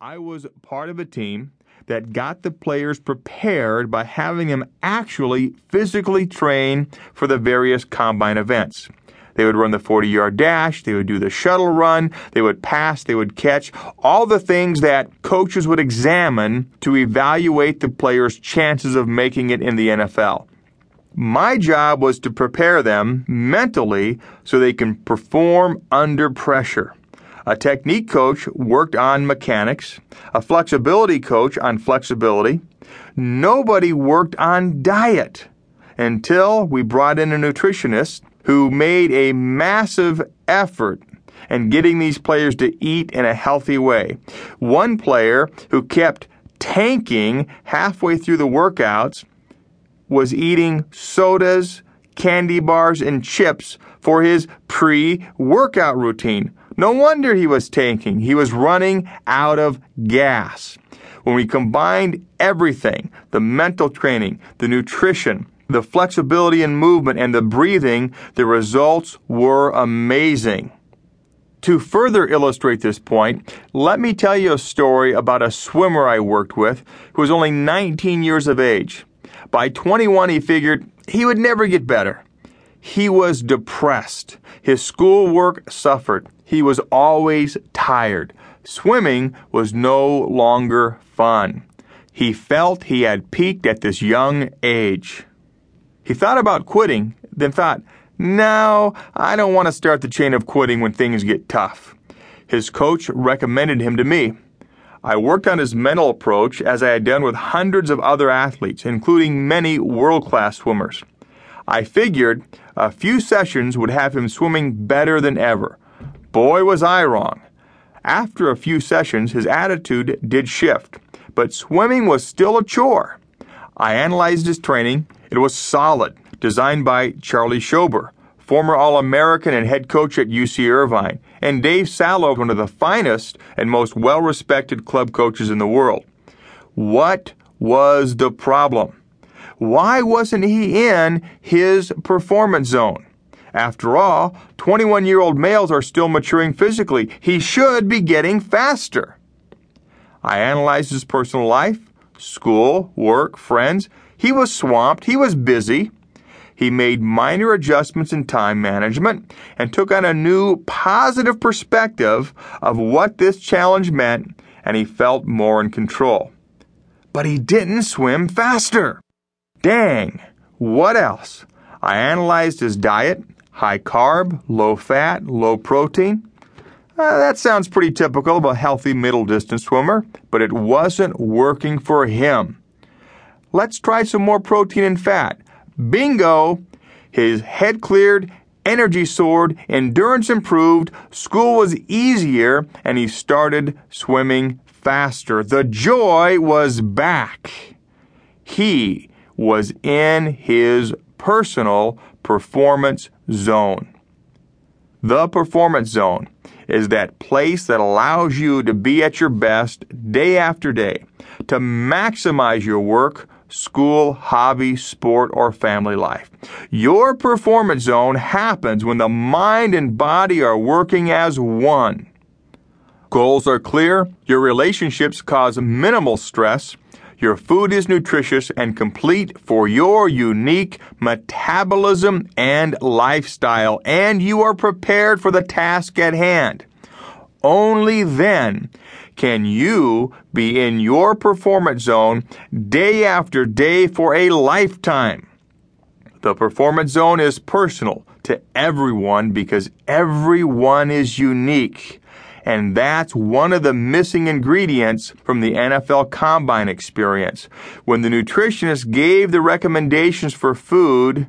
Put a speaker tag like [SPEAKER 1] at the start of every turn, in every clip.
[SPEAKER 1] I was part of a team that got the players prepared by having them actually physically train for the various combine events. They would run the 40 yard dash, they would do the shuttle run, they would pass, they would catch, all the things that coaches would examine to evaluate the player's chances of making it in the NFL. My job was to prepare them mentally so they can perform under pressure. A technique coach worked on mechanics, a flexibility coach on flexibility. Nobody worked on diet until we brought in a nutritionist who made a massive effort in getting these players to eat in a healthy way. One player who kept tanking halfway through the workouts was eating sodas, candy bars, and chips for his pre workout routine. No wonder he was tanking. He was running out of gas. When we combined everything the mental training, the nutrition, the flexibility in movement and the breathing, the results were amazing. To further illustrate this point, let me tell you a story about a swimmer I worked with who was only 19 years of age. By 21, he figured he would never get better. He was depressed. His schoolwork suffered. He was always tired. Swimming was no longer fun. He felt he had peaked at this young age. He thought about quitting, then thought, no, I don't want to start the chain of quitting when things get tough. His coach recommended him to me. I worked on his mental approach as I had done with hundreds of other athletes, including many world class swimmers. I figured a few sessions would have him swimming better than ever. Boy, was I wrong. After a few sessions, his attitude did shift, but swimming was still a chore. I analyzed his training it was solid, designed by Charlie Schober, former All American and head coach at UC Irvine, and Dave Salo, one of the finest and most well respected club coaches in the world. What was the problem? Why wasn't he in his performance zone? After all, 21 year old males are still maturing physically. He should be getting faster. I analyzed his personal life, school, work, friends, he was swamped, he was busy. He made minor adjustments in time management and took on a new positive perspective of what this challenge meant, and he felt more in control. But he didn't swim faster. Dang, what else? I analyzed his diet high carb, low fat, low protein. Uh, that sounds pretty typical of a healthy middle distance swimmer, but it wasn't working for him. Let's try some more protein and fat. Bingo! His head cleared, energy soared, endurance improved, school was easier, and he started swimming faster. The joy was back. He was in his personal performance zone. The performance zone is that place that allows you to be at your best day after day, to maximize your work school, hobby, sport, or family life. Your performance zone happens when the mind and body are working as one. Goals are clear, your relationships cause minimal stress, your food is nutritious and complete for your unique metabolism and lifestyle, and you are prepared for the task at hand. Only then can you be in your performance zone day after day for a lifetime? The performance zone is personal to everyone because everyone is unique. And that's one of the missing ingredients from the NFL Combine experience. When the nutritionist gave the recommendations for food,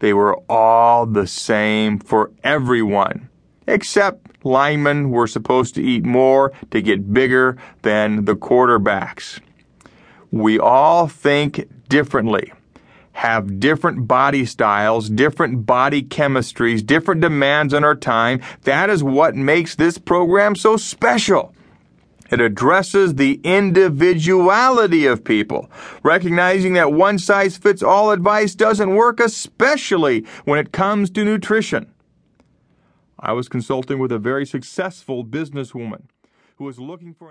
[SPEAKER 1] they were all the same for everyone, except linemen were supposed to eat more to get bigger than the quarterbacks. We all think differently, have different body styles, different body chemistries, different demands on our time. That is what makes this program so special. It addresses the individuality of people, recognizing that one size fits all advice doesn't work, especially when it comes to nutrition. I was consulting with a very successful businesswoman who was looking for an